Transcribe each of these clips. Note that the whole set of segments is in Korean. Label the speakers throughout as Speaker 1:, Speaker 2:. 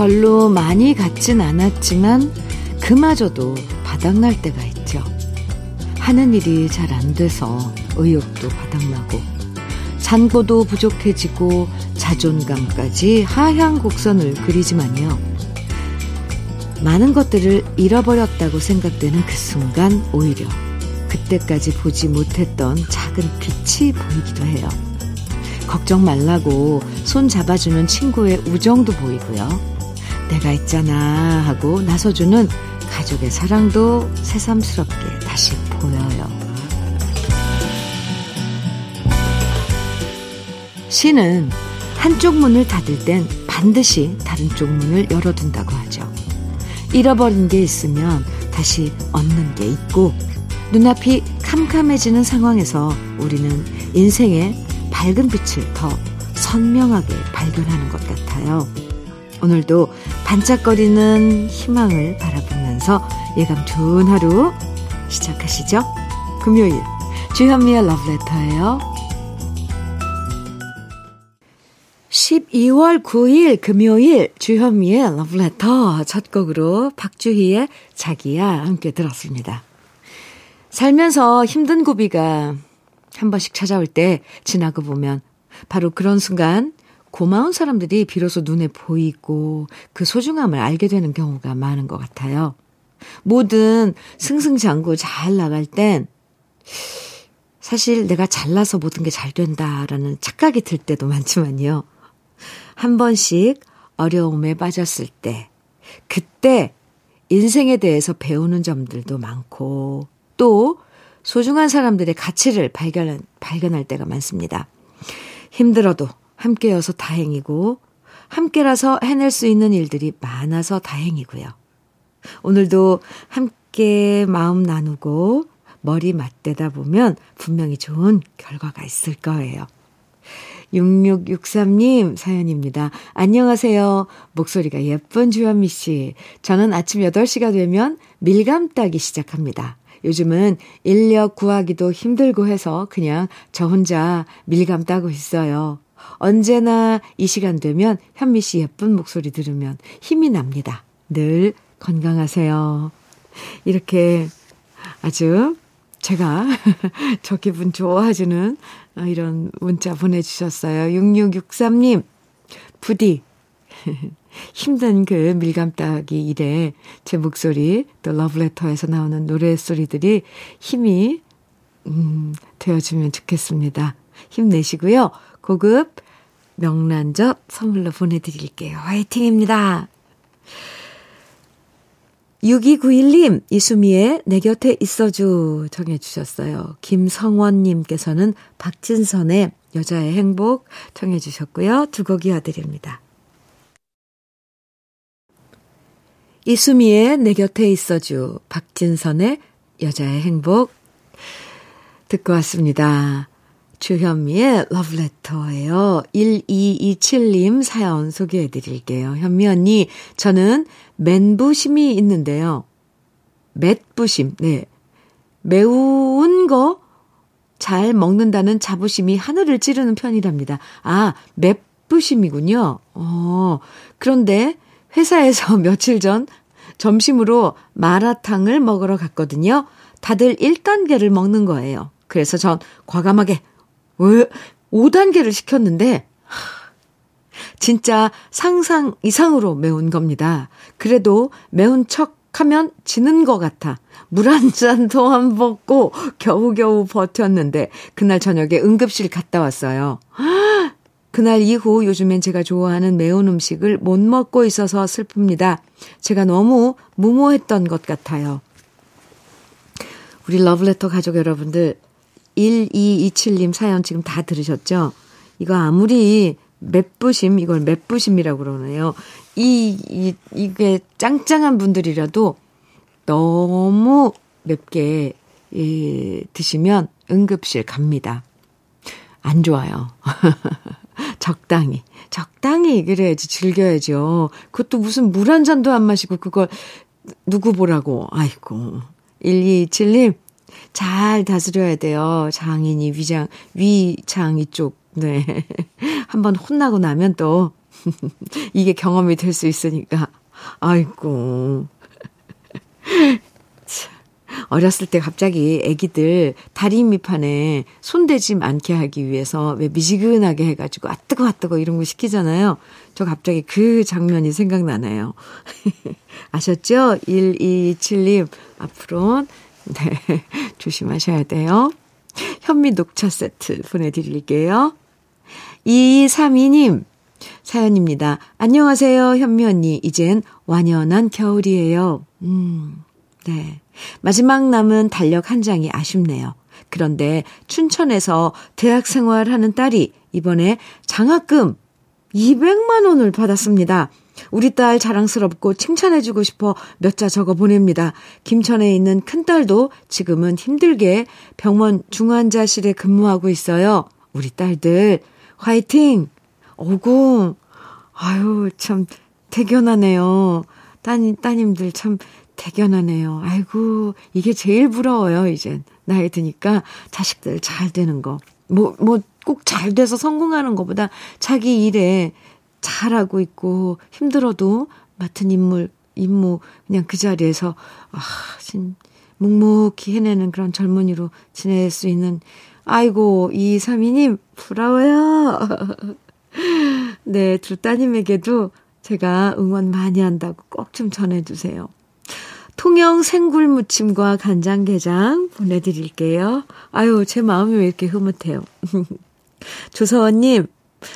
Speaker 1: 별로 많이 갖진 않았지만 그마저도 바닥날 때가 있죠. 하는 일이 잘 안 돼서 의욕도 바닥나고 잔고도 부족해지고 자존감까지 하향 곡선을 그리지만요. 많은 것들을 잃어버렸다고 생각되는 그 순간 오히려 그때까지 보지 못했던 작은 빛이 보이기도 해요. 걱정 말라고 손 잡아주는 친구의 우정도 보이고요. 내가 있잖아 하고 나서주는 가족의 사랑도 새삼스럽게 다시 보여요. 시는 한쪽 문을 닫을 땐 반드시 다른 쪽 문을 열어둔다고 하죠. 잃어버린 게 있으면 다시 얻는 게 있고 눈앞이 캄캄해지는 상황에서 우리는 인생의 밝은 빛을 더 선명하게 발견하는 것 같아요. 오늘도 반짝거리는 희망을 바라보면서 예감 좋은 하루 시작하시죠. 금요일 주현미의 러브레터예요. 12월 9일 금요일 주현미의 러브레터 첫 곡으로 박주희의 자기야 함께 들었습니다. 살면서 힘든 고비가 한 번씩 찾아올 때 지나고 보면 바로 그런 순간 고마운 사람들이 비로소 눈에 보이고 그 소중함을 알게 되는 경우가 많은 것 같아요. 뭐든 승승장구 잘 나갈 땐 사실 내가 잘나서 모든 게 잘 된다라는 착각이 들 때도 많지만요. 한 번씩 어려움에 빠졌을 때, 그때 인생에 대해서 배우는 점들도 많고, 또 소중한 사람들의 가치를 발견, 발견할 때가 많습니다. 힘들어도 함께여서 다행이고, 함께라서 해낼 수 있는 일들이 많아서 다행이고요. 오늘도 함께 마음 나누고 머리 맞대다 보면 분명히 좋은 결과가 있을 거예요. 6663님 사연입니다. 안녕하세요. 목소리가 예쁜 주현미 씨. 저는 아침 8시가 되면 밀감 따기 시작합니다. 요즘은 인력 구하기도 힘들고 해서 그냥 저 혼자 밀감 따고 있어요. 언제나 이 시간 되면 현미 씨 예쁜 목소리 들으면 힘이 납니다. 늘 건강하세요. 이렇게 아주 제가 저 기분 좋아하시는 이런 문자 보내주셨어요. 6663님, 부디, 힘든 그 밀감 따기 일에 제 목소리, 또 러브레터에서 나오는 노래소리들이 힘이, 음, 되어주면 좋겠습니다. 힘내시고요. 고급 명란젓 선물로 보내드릴게요. 화이팅입니다. 6291님, 이수미의 내 곁에 있어줘 정해주셨어요. 김성원님께서는 박진선의 여자의 행복 정해주셨고요. 두 곡 이어드립니다. 이수미의 내 곁에 있어줘, 박진선의 여자의 행복 듣고 왔습니다. 주현미의 러브레터예요. 1227님 사연 소개해 드릴게요. 현미 언니, 저는 멘부심이 있는데요. 맷부심, 네. 매운 거 잘 먹는다는 자부심이 하늘을 찌르는 편이랍니다. 아, 맵부심이군요. 어, 그런데 회사에서 며칠 전 점심으로 마라탕을 먹으러 갔거든요. 다들 1단계를 먹는 거예요. 그래서 전 과감하게 5단계를 시켰는데, 진짜 상상 이상으로 매운 겁니다. 그래도 매운 척 하면 지는 것 같아. 물 한 잔도 안 먹고 겨우겨우 버텼는데, 그날 저녁에 응급실 갔다 왔어요. 그날 이후 요즘엔 제가 좋아하는 매운 음식을 못 먹고 있어서 슬픕니다. 제가 너무 무모했던 것 같아요. 우리 러브레터 가족 여러분들, 1227님 사연 지금 다 들으셨죠? 이거 아무리 맵부심, 이걸 맵부심이라고 그러네요. 이, 이, 이게 짱짱한 분들이라도 너무 맵게 예, 드시면 응급실 갑니다. 안 좋아요. 적당히. 적당히 그래야지 즐겨야죠. 그것도 무슨 물 한 잔도 안 마시고 그걸 누구 보라고. 아이고. 1227님, 잘 다스려야 돼요. 장인이 위장, 위장 이 쪽, 네. 한번 혼나고 나면 또 이게 경험이 될 수 있으니까. 아이고. 어렸을 때 갑자기 아기들 다리 밑판에 손대지 않게 하기 위해서 왜 미지근하게 해가지고 아 뜨거 아 뜨거 이런 거 시키잖아요. 저 갑자기 그 장면이 생각나네요. 아셨죠? 127님 앞으로 네 조심하셔야 돼요. 현미 녹차 세트 보내드릴게요. 2232님 사연입니다. 안녕하세요 현미 언니. 이젠 완연한 겨울이에요. 음, 네. 마지막 남은 달력 한 장이 아쉽네요. 그런데 춘천에서 대학 생활하는 딸이 이번에 장학금 200만 원을 받았습니다. 우리 딸 자랑스럽고 칭찬해주고 싶어 몇 자 적어 보냅니다. 김천에 있는 큰딸도 지금은 힘들게 병원 중환자실에 근무하고 있어요. 우리 딸들 화이팅! 오구 아유 참 대견하네요. 따님 따님들 참 대견하네요. 아이고, 이게 제일 부러워요, 이젠. 나이 드니까 자식들 잘 되는 거. 뭐, 뭐, 꼭 잘 돼서 성공하는 것보다 자기 일에 잘하고 있고 힘들어도 맡은 인물, 임무 그냥 그 자리에서, 아, 진, 묵묵히 해내는 그런 젊은이로 지낼 수 있는, 아이고, 이삼이님, 부러워요. 네, 두 따님에게도 제가 응원 많이 한다고 꼭 좀 전해주세요. 통영 생굴 무침과 간장게장 보내드릴게요. 아유, 제 마음이 왜 이렇게 흐뭇해요. 조서원님,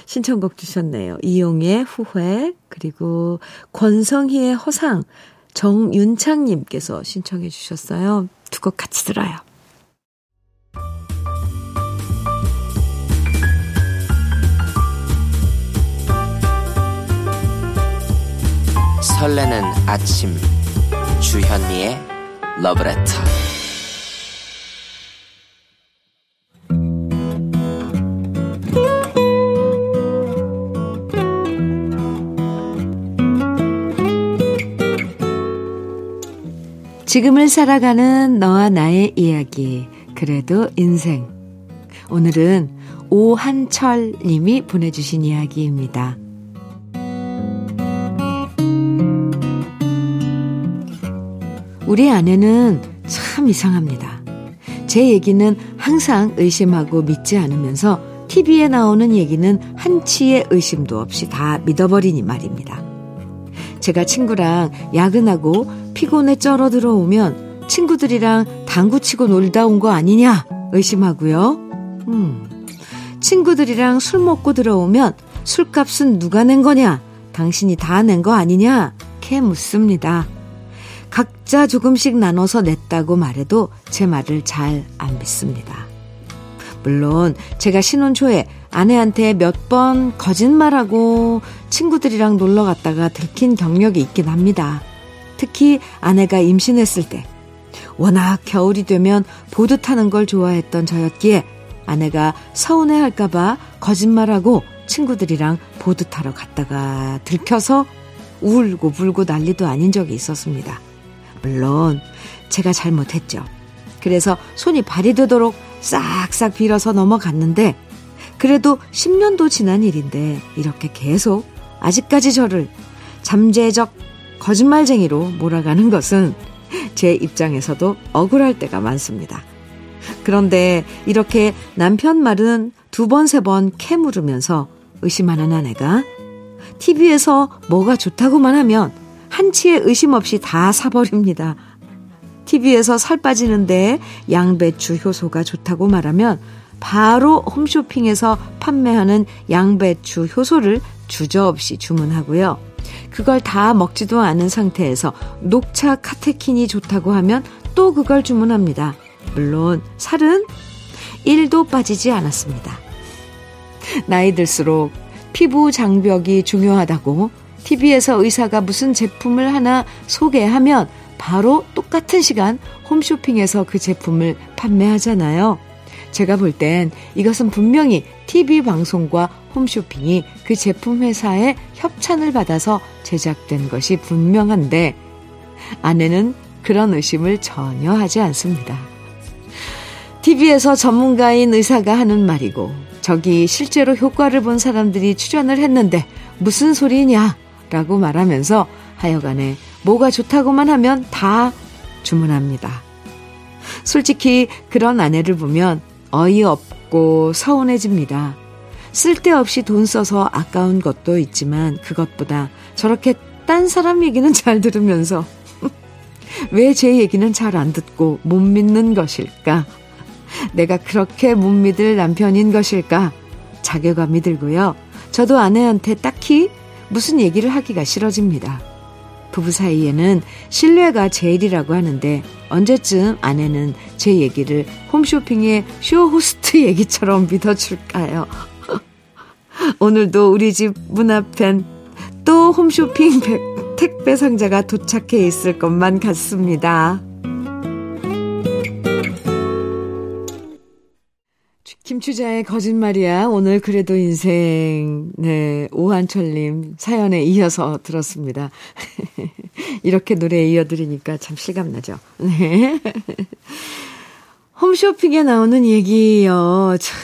Speaker 1: 신청곡 주셨네요. 이용의 후회, 그리고 권성희의 허상, 정윤창님께서 신청해 주셨어요. 두 곡 같이 들어요.
Speaker 2: 설레는 아침 주현미의 러브레터
Speaker 1: 지금을 살아가는 너와 나의 이야기 그래도 인생 오늘은 오한철 님이 보내주신 이야기입니다. 우리 아내는 참 이상합니다. 제 얘기는 항상 의심하고 믿지 않으면서 TV에 나오는 얘기는 한치의 의심도 없이 다 믿어버리니 말입니다. 제가 친구랑 야근하고 피곤에 쩔어 들어오면 친구들이랑 당구 치고 놀다 온 거 아니냐 의심하고요. 음. 친구들이랑 술 먹고 들어오면 술값은 누가 낸 거냐? 당신이 다 낸 거 아니냐? 캐 묻습니다. 각자 조금씩 나눠서 냈다고 말해도 제 말을 잘 안 믿습니다. 물론 제가 신혼 초에 아내한테 몇 번 거짓말하고 친구들이랑 놀러 갔다가 들킨 경력이 있긴 합니다. 특히 아내가 임신했을 때 워낙 겨울이 되면 보드 타는 걸 좋아했던 저였기에 아내가 서운해 할까봐 거짓말하고 친구들이랑 보드 타러 갔다가 들켜서 울고 불고 난리도 아닌 적이 있었습니다. 물론 제가 잘못했죠. 그래서 손이 발이 되도록 싹싹 빌어서 넘어갔는데 그래도 10년도 지난 일인데 이렇게 계속 아직까지 저를 잠재적 거짓말쟁이로 몰아가는 것은 제 입장에서도 억울할 때가 많습니다. 그런데 이렇게 남편 말은 두 번, 세 번 캐물으면서 의심하는 아내가 TV에서 뭐가 좋다고만 하면 한치의 의심 없이 다 사버립니다. TV에서 살 빠지는데 양배추 효소가 좋다고 말하면 바로 홈쇼핑에서 판매하는 양배추 효소를 주저없이 주문하고요. 그걸 다 먹지도 않은 상태에서 녹차 카테킨이 좋다고 하면 또 그걸 주문합니다. 물론 살은 1도 빠지지 않았습니다. 나이 들수록 피부 장벽이 중요하다고 TV에서 의사가 무슨 제품을 하나 소개하면 바로 똑같은 시간 홈쇼핑에서 그 제품을 판매하잖아요. 제가 볼 땐 이것은 분명히 TV 방송과 홈쇼핑이 그 제품 회사의 협찬을 받아서 제작된 것이 분명한데 아내는 그런 의심을 전혀 하지 않습니다. TV에서 전문가인 의사가 하는 말이고, 저기 실제로 효과를 본 사람들이 출연을 했는데, 무슨 소리냐? 라고 말하면서 하여간에 뭐가 좋다고만 하면 다 주문합니다. 솔직히 그런 아내를 보면 어이없고 서운해집니다. 쓸데없이 돈 써서 아까운 것도 있지만 그것보다 저렇게 딴 사람 얘기는 잘 들으면서 왜 제 얘기는 잘 안 듣고 못 믿는 것일까? 내가 그렇게 못 믿을 남편인 것일까? 자괴감이 들고요. 저도 아내한테 딱히 무슨 얘기를 하기가 싫어집니다. 부부 사이에는 신뢰가 제일이라고 하는데 언제쯤 아내는 제 얘기를 홈쇼핑의 쇼호스트 얘기처럼 믿어줄까요? 오늘도 우리 집 문 앞엔 또 홈쇼핑 택배 상자가 도착해 있을 것만 같습니다. 김추자의 거짓말이야. 오늘 그래도 인생. 네. 오한철님 사연에 이어서 들었습니다. 이렇게 노래에 이어드리니까 참 실감나죠. 네. 홈쇼핑에 나오는 얘기요. 참,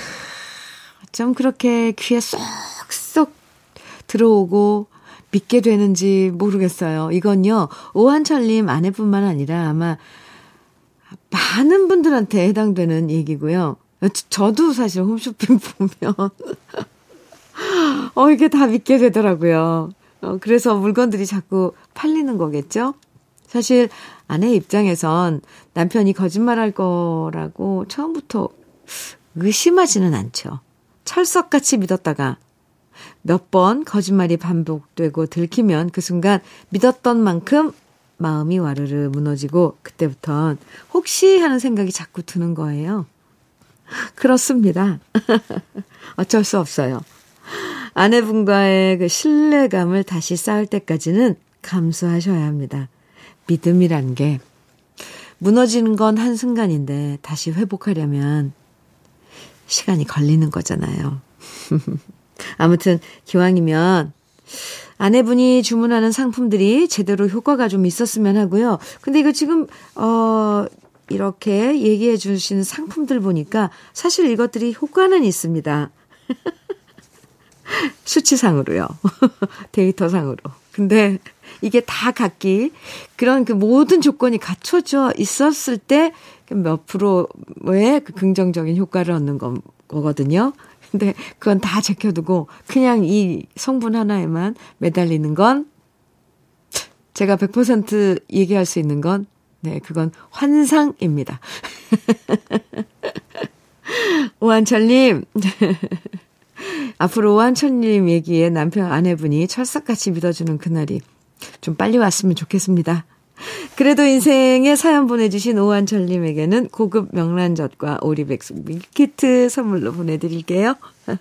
Speaker 1: 좀 그렇게 귀에 쏙쏙 들어오고 믿게 되는지 모르겠어요. 이건요, 오한철님 아내뿐만 아니라 아마 많은 분들한테 해당되는 얘기고요. 저도 사실 홈쇼핑 보면, 어, 이게 다 믿게 되더라고요. 어, 그래서 물건들이 자꾸 팔리는 거겠죠? 사실 아내 입장에선 남편이 거짓말 할 거라고 처음부터 의심하지는 않죠. 철석같이 믿었다가 몇 번 거짓말이 반복되고 들키면 그 순간 믿었던 만큼 마음이 와르르 무너지고 그때부턴 혹시 하는 생각이 자꾸 드는 거예요. 그렇습니다. 어쩔 수 없어요. 아내분과의 그 신뢰감을 다시 쌓을 때까지는 감수하셔야 합니다. 믿음이란 게 무너지는 건 한순간인데 다시 회복하려면 시간이 걸리는 거잖아요. 아무튼 기왕이면 아내분이 주문하는 상품들이 제대로 효과가 좀 있었으면 하고요. 근데 이거 지금 어 이렇게 얘기해 주신 상품들 보니까 사실 이것들이 효과는 있습니다. 수치상으로요. 데이터상으로. 근데 이게 다 각기 그런 그 모든 조건이 갖춰져 있었을 때 몇 프로의 그 긍정적인 효과를 얻는 거, 거거든요. 근데 그건 다 제껴두고 그냥 이 성분 하나에만 매달리는 건 제가 100% 얘기할 수 있는 건 네, 그건 환상입니다. 오한철님, 앞으로 오한철님 얘기에 남편 아내분이 철석같이 믿어주는 그날이 좀 빨리 왔으면 좋겠습니다. 그래도 인생에 사연 보내주신 오한철님에게는 고급 명란젓과 오리백숙 밀키트 선물로 보내드릴게요.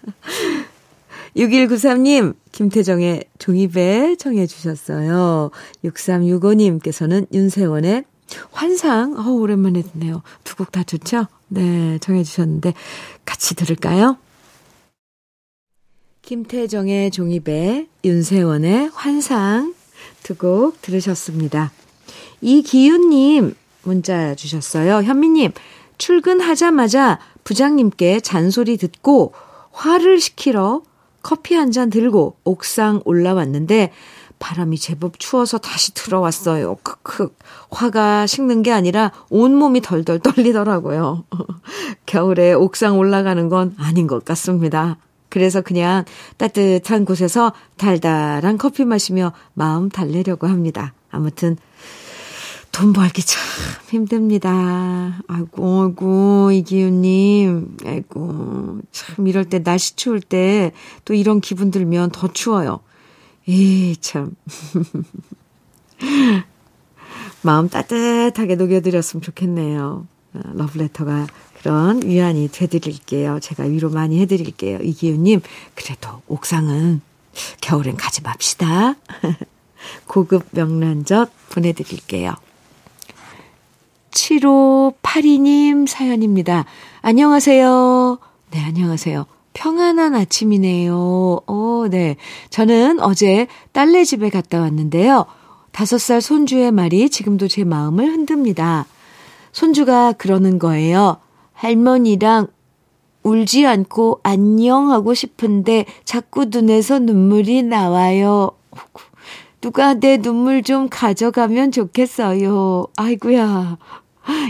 Speaker 1: 6193님, 김태정의 종이배 청해주셨어요. 6365님께서는 윤세원의 환상, 어 오랜만에 듣네요. 두 곡 다 좋죠? 네, 정해주셨는데, 같이 들을까요? 김태정의 종이배, 윤세원의 환상 두 곡 들으셨습니다. 이기윤님 문자 주셨어요. 현미님, 출근하자마자 부장님께 잔소리 듣고 화를 시키러 커피 한 잔 들고 옥상 올라왔는데 바람이 제법 추워서 다시 들어왔어요. 크크. 화가 식는 게 아니라 온몸이 덜덜 떨리더라고요. 겨울에 옥상 올라가는 건 아닌 것 같습니다. 그래서 그냥 따뜻한 곳에서 달달한 커피 마시며 마음 달래려고 합니다. 아무튼 돈 벌기 참 힘듭니다. 아이고, 아이고, 이기훈님. 아이고, 참, 이럴 때, 날씨 추울 때, 또 이런 기분 들면 더 추워요. 에이, 참. 마음 따뜻하게 녹여드렸으면 좋겠네요. 어, 러브레터가 그런 위안이 되드릴게요. 제가 위로 많이 해드릴게요. 이기훈님, 그래도 옥상은 겨울엔 가지 맙시다. 고급 명란젓 보내드릴게요. 7582님 사연입니다. 안녕하세요. 네, 안녕하세요. 평안한 아침이네요. 어, 네. 저는 어제 딸네 집에 갔다 왔는데요. 다섯 살 손주의 말이 지금도 제 마음을 흔듭니다. 손주가 그러는 거예요. 할머니랑 울지 않고 안녕하고 싶은데 자꾸 눈에서 눈물이 나와요. 누가 내 눈물 좀 가져가면 좋겠어요. 아이구야.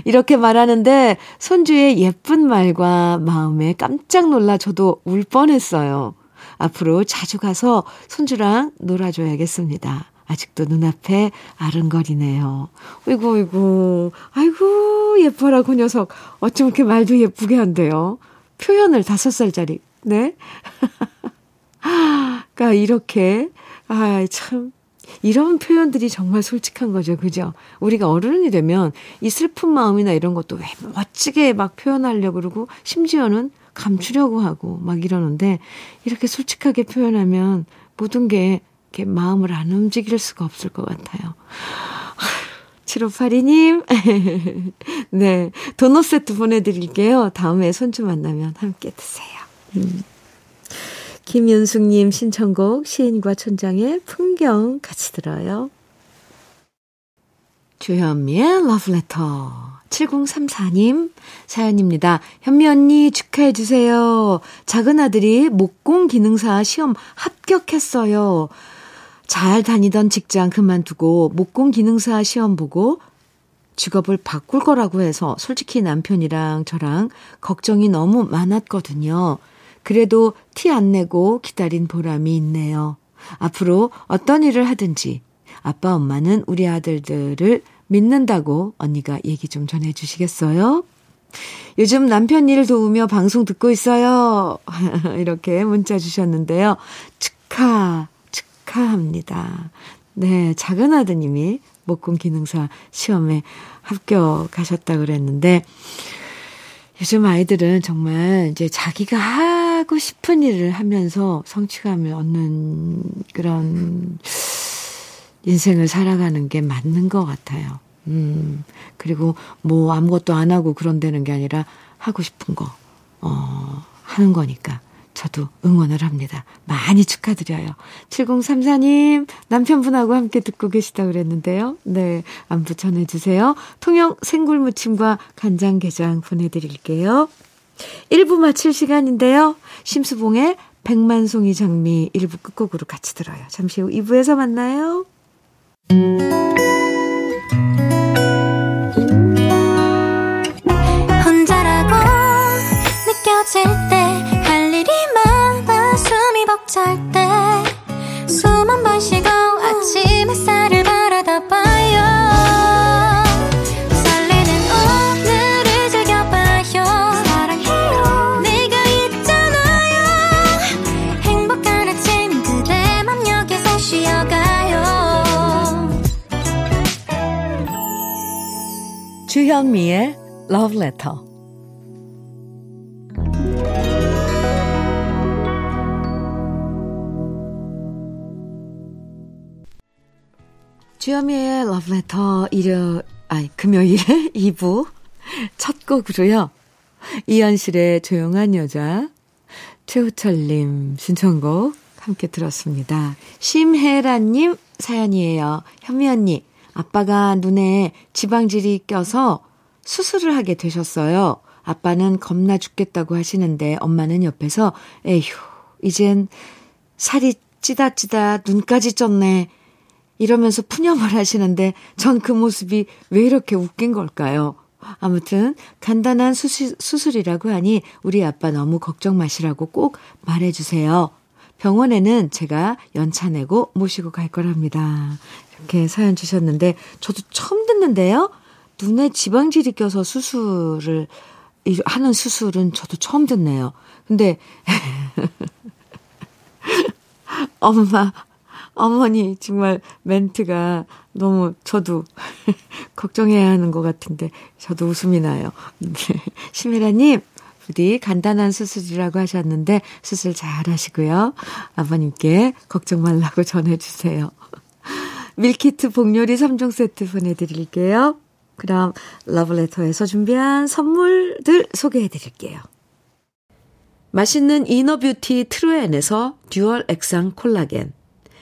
Speaker 1: 이렇게 말하는데 손주의 예쁜 말과 마음에 깜짝 놀라 저도 울 뻔했어요. 앞으로 자주 가서 손주랑 놀아줘야겠습니다. 아직도 눈앞에 아른거리네요. 어이구, 어이구, 아이고, 예뻐라, 그 녀석. 어쩜 이렇게 말도 예쁘게 한대요. 표현을 다섯 살짜리, 네? 그러니까 이렇게, 아, 참, 이런 표현들이 정말 솔직한 거죠. 그죠? 우리가 어른이 되면 이 슬픈 마음이나 이런 것도 왜 멋지게 막 표현하려고 그러고 심지어는 감추려고 하고 막 이러는데 이렇게 솔직하게 표현하면 모든 게 이렇게 마음을 안 움직일 수가 없을 것 같아요. 7582님. 네. 도넛 세트 보내드릴게요. 다음에 손주 만나면 함께 드세요. 음. 김윤숙님 신청곡 시인과 천장의 풍경 같이 들어요. 주현미의 러브레터 7034님 사연입니다. 현미 언니 축하해 주세요. 작은 아들이 목공 기능사 시험 합격했어요. 잘 다니던 직장 그만두고 목공 기능사 시험 보고 직업을 바꿀 거라고 해서 솔직히 남편이랑 저랑 걱정이 너무 많았거든요. 그래도 티 안 내고 기다린 보람이 있네요. 앞으로 어떤 일을 하든지 아빠 엄마는 우리 아들들을 믿는다고 언니가 얘기 좀 전해 주시겠어요? 요즘 남편 일 도우며 방송 듣고 있어요. 이렇게 문자 주셨는데요. 축하, 축하합니다. 네, 작은 아드님이 목공 기능사 시험에 합격하셨다 그랬는데, 요즘 아이들은 정말 이제 자기가 하고 싶은 일을 하면서 성취감을 얻는 그런 인생을 살아가는 게 맞는 것 같아요. 음, 그리고 뭐 아무것도 안 하고 그런다는 게 아니라 하고 싶은 거, 어, 하는 거니까. 저도 응원을 합니다. 많이 축하드려요. 7034님, 남편분하고 함께 듣고 계시다 그랬는데요. 네, 안부 전해주세요. 통영 생굴무침과 간장게장 보내드릴게요. 1부 마칠 시간인데요. 심수봉의 백만송이 장미 1부 끝곡으로 같이 들어요. 잠시 후 2부에서 만나요. 혼자라고 느껴질 때 주현미의 Love Letter. 주현미의 Letter 일요, 아니, 금요일에 2부 첫 곡으로요. 이현실의 조용한 여자, 최우철님 신청곡 함께 들었습니다. 심혜란님 사연이에요. 현미 언니, 아빠가 눈에 지방질이 껴서 수술을 하게 되셨어요. 아빠는 겁나 죽겠다고 하시는데 엄마는 옆에서 에휴, 이젠 살이 찌다 찌다 눈까지 쪘네. 이러면서 푸념을 하시는데 전 그 모습이 왜 이렇게 웃긴 걸까요? 아무튼 간단한 수술, 수술이라고 하니 우리 아빠 너무 걱정 마시라고 꼭 말해주세요. 병원에는 제가 연차 내고 모시고 갈 거랍니다. 이렇게 사연 주셨는데 저도 처음 듣는데요. 눈에 지방질이 껴서 수술을 하는 수술은 저도 처음 듣네요. 근데 엄마 어머니 정말 멘트가 너무 저도 걱정해야 하는 것 같은데 저도 웃음이 나요. 네. 심혜라님 부디 간단한 수술이라고 하셨는데 수술 잘 하시고요. 아버님께 걱정 말라고 전해주세요. 밀키트 복요리 3종 세트 보내드릴게요. 그럼 러브레터에서 준비한 선물들 소개해드릴게요. 맛있는 inner beauty 트루엔에서 dual 액상 콜라겐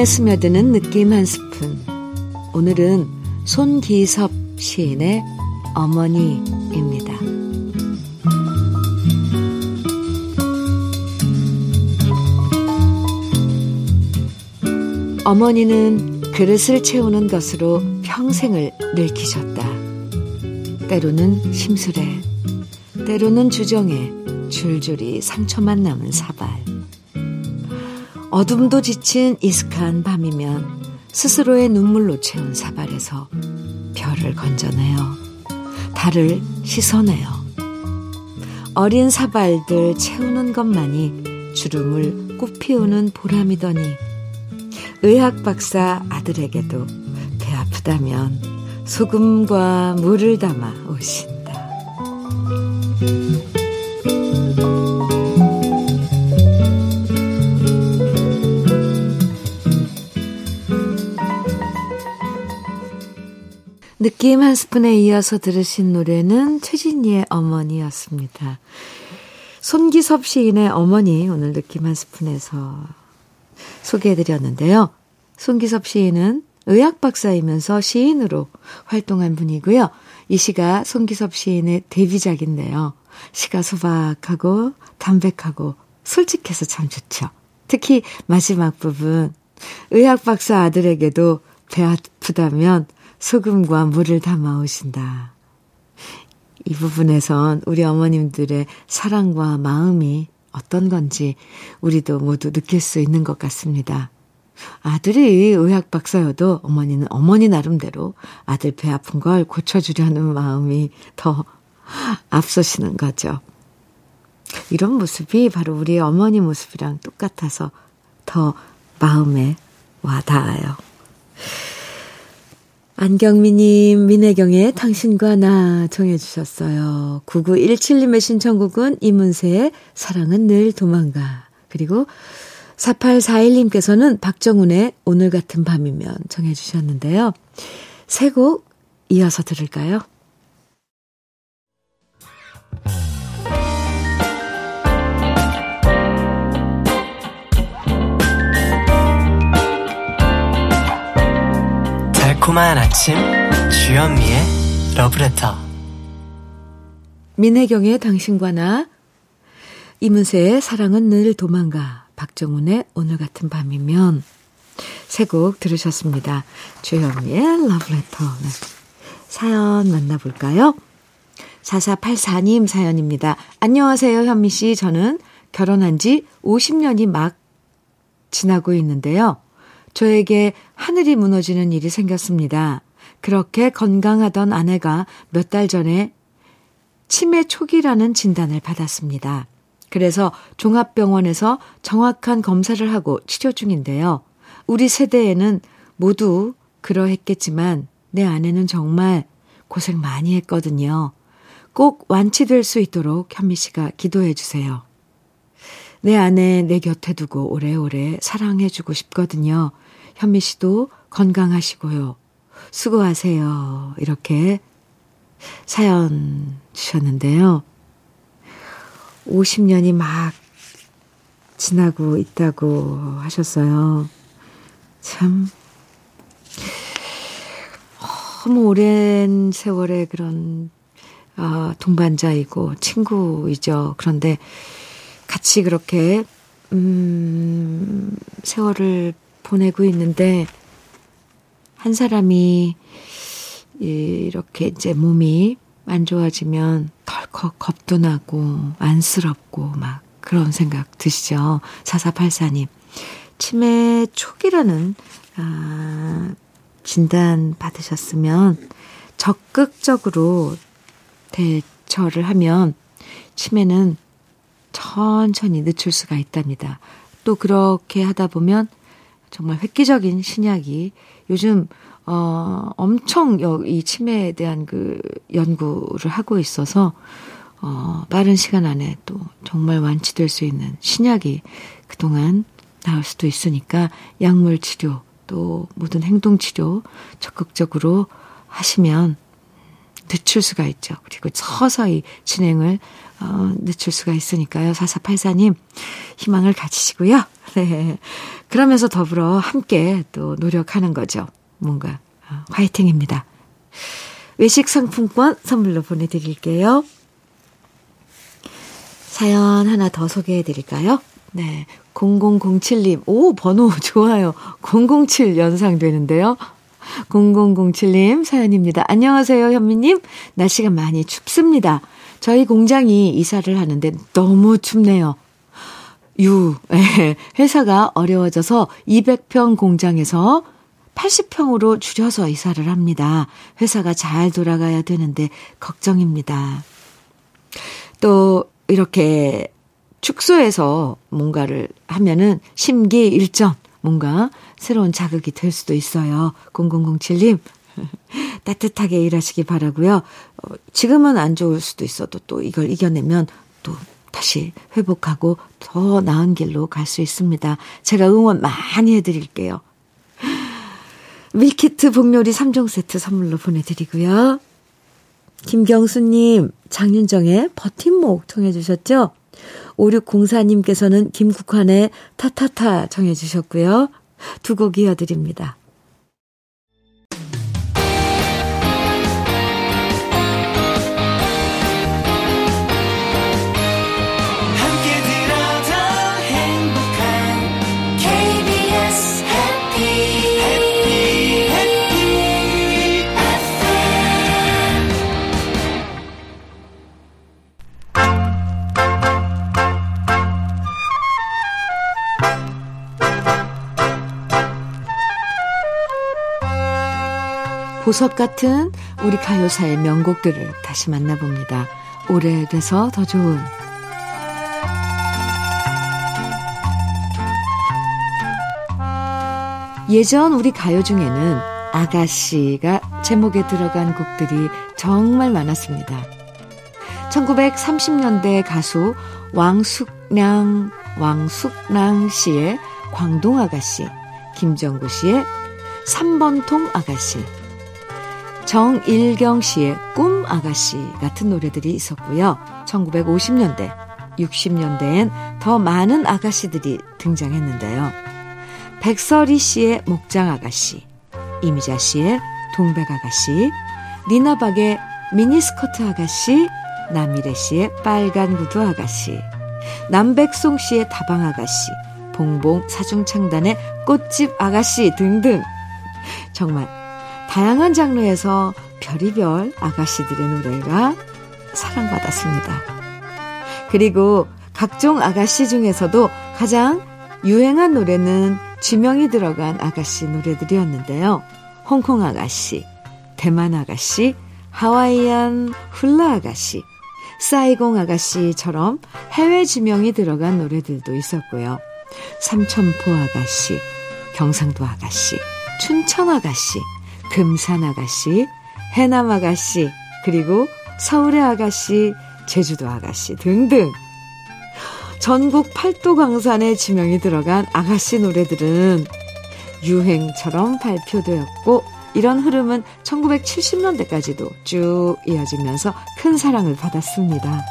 Speaker 1: 마음에 스며드는 느낌 한 스푼. 오늘은 손기섭 시인의 어머니입니다. 어머니는 그릇을 채우는 것으로 평생을 늙히셨다. 때로는 심술에, 때로는 주정에 줄줄이 상처만 남은 사발. 어둠도 지친 이슥한 밤이면 스스로의 눈물로 채운 사발에서 별을 건져내요. 달을 씻어내요. 어린 사발들 채우는 것만이 주름을 꽃피우는 보람이더니 의학 박사 아들에게도 배 아프다면 소금과 물을 담아 오신 느낌 한 스푼에 이어서 들으신 노래는 최진희의 어머니였습니다. 손기섭 시인의 어머니 오늘 느낌 한 스푼에서 소개해드렸는데요. 손기섭 시인은 의학 박사이면서 시인으로 활동한 분이고요. 이 시가 손기섭 시인의 데뷔작인데요. 시가 소박하고 담백하고 솔직해서 참 좋죠. 특히 마지막 부분 의학 박사 아들에게도 배 아프다면 소금과 물을 담아 오신다. 이 부분에선 우리 어머님들의 사랑과 마음이 어떤 건지 우리도 모두 느낄 수 있는 것 같습니다. 아들이 의학 박사여도 어머니는 어머니 나름대로 아들 배 아픈 걸 고쳐주려는 마음이 더 앞서시는 거죠. 이런 모습이 바로 우리 어머니 모습이랑 똑같아서 더 마음에 와 닿아요. 안경미님, 민혜경의 당신과 나 정해주셨어요. 9917님의 신청곡은 이문세의 사랑은 늘 도망가. 그리고 4841님께서는 박정훈의 오늘 같은 밤이면 정해주셨는데요. 세 곡 이어서 들을까요?
Speaker 2: 달콤한 아침 주현미의 러브레터
Speaker 1: 민혜경의 당신과 나 이문세의 사랑은 늘 도망가 박정훈의 오늘 같은 밤이면 세 곡 들으셨습니다. 주현미의 러브레터 네. 사연 만나볼까요? 4484님 사연입니다. 안녕하세요, 현미 씨. 저는 결혼한 지 50년이 막 지나고 있는데요. 저에게 하늘이 무너지는 일이 생겼습니다. 그렇게 건강하던 아내가 몇 달 전에 치매 초기라는 진단을 받았습니다. 그래서 종합병원에서 정확한 검사를 하고 치료 중인데요. 우리 세대에는 모두 그러했겠지만 내 아내는 정말 고생 많이 했거든요. 꼭 완치될 수 있도록 현미 씨가 기도해 주세요. 내 아내 내 곁에 두고 오래오래 사랑해주고 싶거든요. 현미 씨도 건강하시고요. 수고하세요. 이렇게 사연 주셨는데요. 50년이 막 지나고 있다고 하셨어요. 참, 너무 오랜 세월의 그런, 어, 동반자이고 친구이죠. 그런데 같이 그렇게, 음, 세월을 보내고 있는데, 한 사람이 이렇게 이제 몸이 안 좋아지면 덜컥 겁도 나고 안쓰럽고 막 그런 생각 드시죠? 4484님. 치매 초기라는, 아, 진단 받으셨으면 적극적으로 대처를 하면 치매는 천천히 늦출 수가 있답니다. 또 그렇게 하다 보면 정말 획기적인 신약이 요즘 어 엄청 이 치매에 대한 그 연구를 하고 있어서 어 빠른 시간 안에 또 정말 완치될 수 있는 신약이 그동안 나올 수도 있으니까 약물 치료 또 모든 행동 치료 적극적으로 하시면 늦출 수가 있죠. 그리고 서서히 진행을 어, 늦출 수가 있으니까요. 4484님, 희망을 가지시고요. 네. 그러면서 더불어 함께 또 노력하는 거죠. 뭔가, 어, 화이팅입니다. 외식 상품권 선물로 보내드릴게요. 사연 하나 더 소개해 드릴까요? 네. 0007님, 오, 번호 좋아요. 007 연상되는데요. 0007님 사연입니다. 안녕하세요, 현미님. 날씨가 많이 춥습니다. 저희 공장이 이사를 하는데 너무 춥네요. 유, 예, 회사가 어려워져서 200평 공장에서 80평으로 줄여서 이사를 합니다. 회사가 잘 돌아가야 되는데 걱정입니다. 또 이렇게 축소해서 뭔가를 하면은 심기 일전 뭔가 새로운 자극이 될 수도 있어요. 0007님 따뜻하게 일하시기 바라고요. 어, 지금은 안 좋을 수도 있어도 또 이걸 이겨내면 또 다시 회복하고 더 나은 길로 갈 수 있습니다. 제가 응원 많이 해드릴게요. 밀키트 복요리 3종 세트 선물로 보내드리고요. 김경수님, 장윤정의 버팀목 통해주셨죠? 5604님께서는 김국환의 타타타 정해주셨고요. 두 곡 이어드립니다. 보석 같은 우리 가요사의 명곡들을 다시 만나봅니다. 오래돼서 더 좋은 예전 우리 가요 중에는 아가씨가 제목에 들어간 곡들이 정말 많았습니다. 1930년대 가수 왕숙량, 왕숙랑 씨의 광동 아가씨, 김정구 씨의 3번 통 아가씨, 정일경 씨의 꿈 아가씨 같은 노래들이 있었고요. 1950년대, 60년대엔 더 많은 아가씨들이 등장했는데요. 백설이 씨의 목장 아가씨, 이미자 씨의 동백 아가씨, 리나박의 미니스커트 아가씨, 남미래 씨의 빨간 구두 아가씨, 남백송 씨의 다방 아가씨, 봉봉 사중창단의 꽃집 아가씨 등등. 정말 다양한 장르에서 별이별 아가씨들의 노래가 사랑받았습니다. 그리고 각종 아가씨 중에서도 가장 유행한 노래는 지명이 들어간 아가씨 노래들이었는데요. 홍콩 아가씨, 대만 아가씨, 하와이안 훌라 아가씨, 사이공 아가씨처럼 해외 지명이 들어간 노래들도 있었고요. 삼천포 아가씨, 경상도 아가씨, 춘천 아가씨, 금산 아가씨, 해남 아가씨, 그리고 서울의 아가씨, 제주도 아가씨 등등. 전국 팔도 광산에 지명이 들어간 아가씨 노래들은 유행처럼 발표되었고 이런 흐름은 1970년대까지도 쭉 이어지면서 큰 사랑을 받았습니다.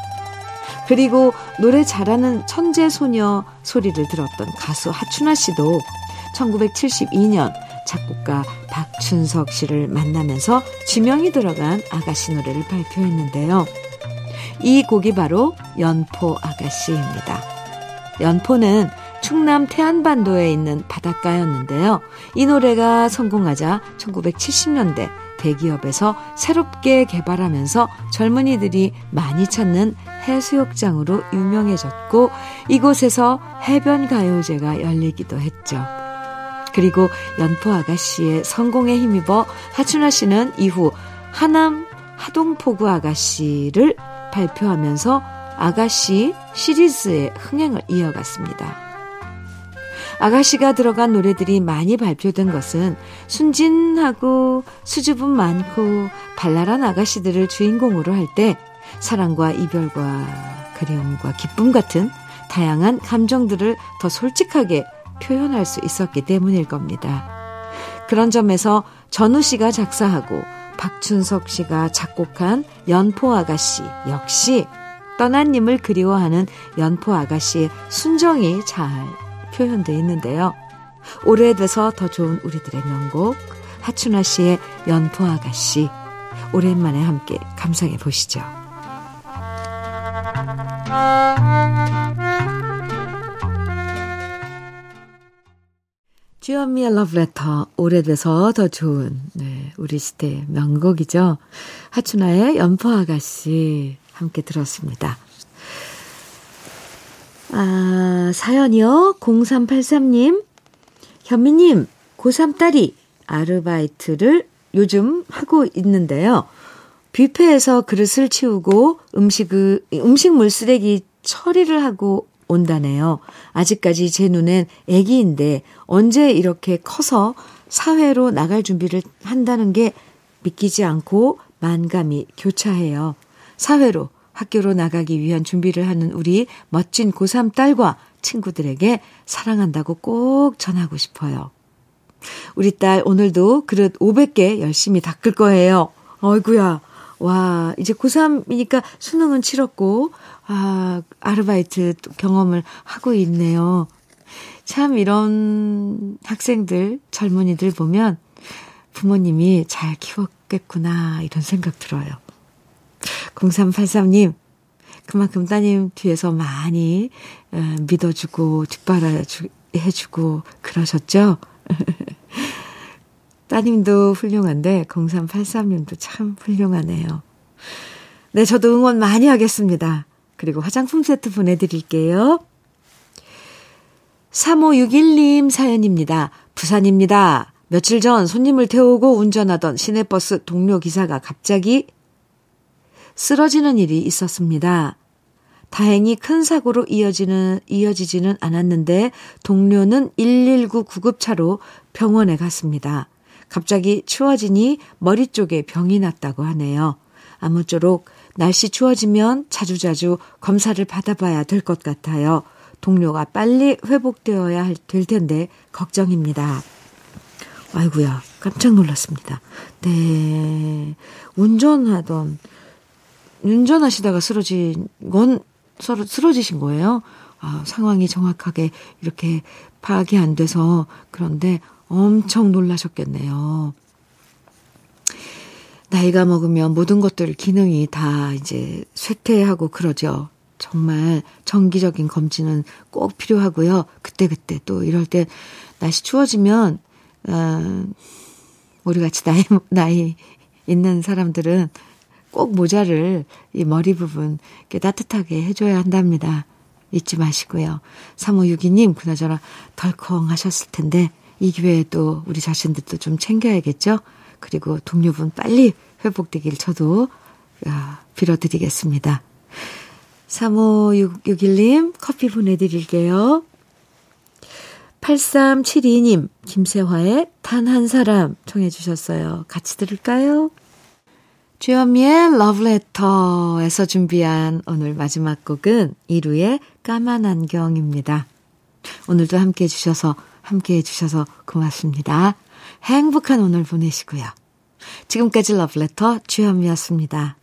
Speaker 1: 그리고 노래 잘하는 천재 소녀 소리를 들었던 가수 하춘아 씨도 1972년 작곡가 박춘석 씨를 만나면서 지명이 들어간 아가씨 노래를 발표했는데요. 이 곡이 바로 연포 아가씨입니다. 연포는 충남 태안반도에 있는 바닷가였는데요. 이 노래가 성공하자 1970년대 대기업에서 새롭게 개발하면서 젊은이들이 많이 찾는 해수욕장으로 유명해졌고 이곳에서 해변 가요제가 열리기도 했죠. 그리고 연포 아가씨의 성공에 힘입어 하춘아 씨는 이후 하남 하동포구 아가씨를 발표하면서 아가씨 시리즈의 흥행을 이어갔습니다. 아가씨가 들어간 노래들이 많이 발표된 것은 순진하고 수줍음 많고 발랄한 아가씨들을 주인공으로 할 때 사랑과 이별과 그리움과 기쁨 같은 다양한 감정들을 더 솔직하게 표현할 수 있었기 때문일 겁니다. 그런 점에서 전우 씨가 작사하고 박춘석 씨가 작곡한 연포 아가씨 역시 떠난님을 그리워하는 연포 아가씨의 순정이 잘 표현되어 있는데요. 오래돼서 더 좋은 우리들의 명곡 하춘아 씨의 연포 아가씨 오랜만에 함께 감상해 보시죠. 주현미의 러브레터 오래돼서 더 좋은 네, 우리 시대의 명곡이죠. 하춘아의 연포 아가씨 함께 들었습니다. 아, 사연이요. 0383님. 현미님, 고3 딸이 아르바이트를 요즘 하고 있는데요. 뷔페에서 그릇을 치우고 음식을, 음식물 쓰레기 처리를 하고 온다네요. 아직까지 제 눈엔 애기인데 언제 이렇게 커서 사회로 나갈 준비를 한다는 게 믿기지 않고 만감이 교차해요. 사회로 학교로 나가기 위한 준비를 하는 우리 멋진 고3 딸과 친구들에게 사랑한다고 꼭 전하고 싶어요. 우리 딸 오늘도 그릇 500개 열심히 닦을 거예요. 어이구야. 와, 이제 고3이니까 수능은 치렀고, 아, 아르바이트 경험을 하고 있네요. 참 이런 학생들, 젊은이들 보면 부모님이 잘 키웠겠구나, 이런 생각 들어요. 0383님, 그만큼 따님 뒤에서 많이 어, 믿어주고, 뒷바라 해주고, 그러셨죠? 따님도 훌륭한데, 0383님도 참 훌륭하네요. 네, 저도 응원 많이 하겠습니다. 그리고 화장품 세트 보내드릴게요. 3561님 사연입니다. 부산입니다. 며칠 전 손님을 태우고 운전하던 시내버스 동료 기사가 갑자기 쓰러지는 일이 있었습니다. 다행히 큰 사고로 이어지는, 이어지지는 않았는데 동료는 119 구급차로 병원에 갔습니다. 갑자기 추워지니 머리 쪽에 병이 났다고 하네요. 아무쪼록 날씨 추워지면 자주자주 검사를 받아봐야 될 것 같아요. 동료가 빨리 회복되어야 될 텐데 걱정입니다. 아이구야 깜짝 놀랐습니다. 네. 운전하던 운전하시다가 쓰러진 건 쓰러지신 거예요. 아, 상황이 정확하게 이렇게 파악이 안 돼서 그런데 엄청 놀라셨겠네요. 나이가 먹으면 모든 것들 기능이 다 이제 쇠퇴하고 그러죠. 정말 정기적인 검진은 꼭 필요하고요. 그때그때 또 이럴 때 날씨 추워지면, 어, 뭐 우리 같이 나이, 나이 있는 사람들은 꼭 모자를 이 머리 부분 이렇게 따뜻하게 해줘야 한답니다. 잊지 마시고요. 3562님, 그나저나 덜컹 하셨을 텐데, 이 기회에 또 우리 자신들도 좀 챙겨야겠죠? 그리고 동료분 빨리 회복되길 저도 아, 빌어드리겠습니다. 3561님, 커피 보내드릴게요. 8372님, 김세화의 단 한 사람 청해 주셨어요. 같이 들을까요? 주현미의 러브레터에서 준비한 오늘 마지막 곡은 이루의 까만 안경입니다. 오늘도 함께 해주셔서, 함께 해주셔서 고맙습니다. 행복한 오늘 보내시고요. 지금까지 러브레터 주현미였습니다.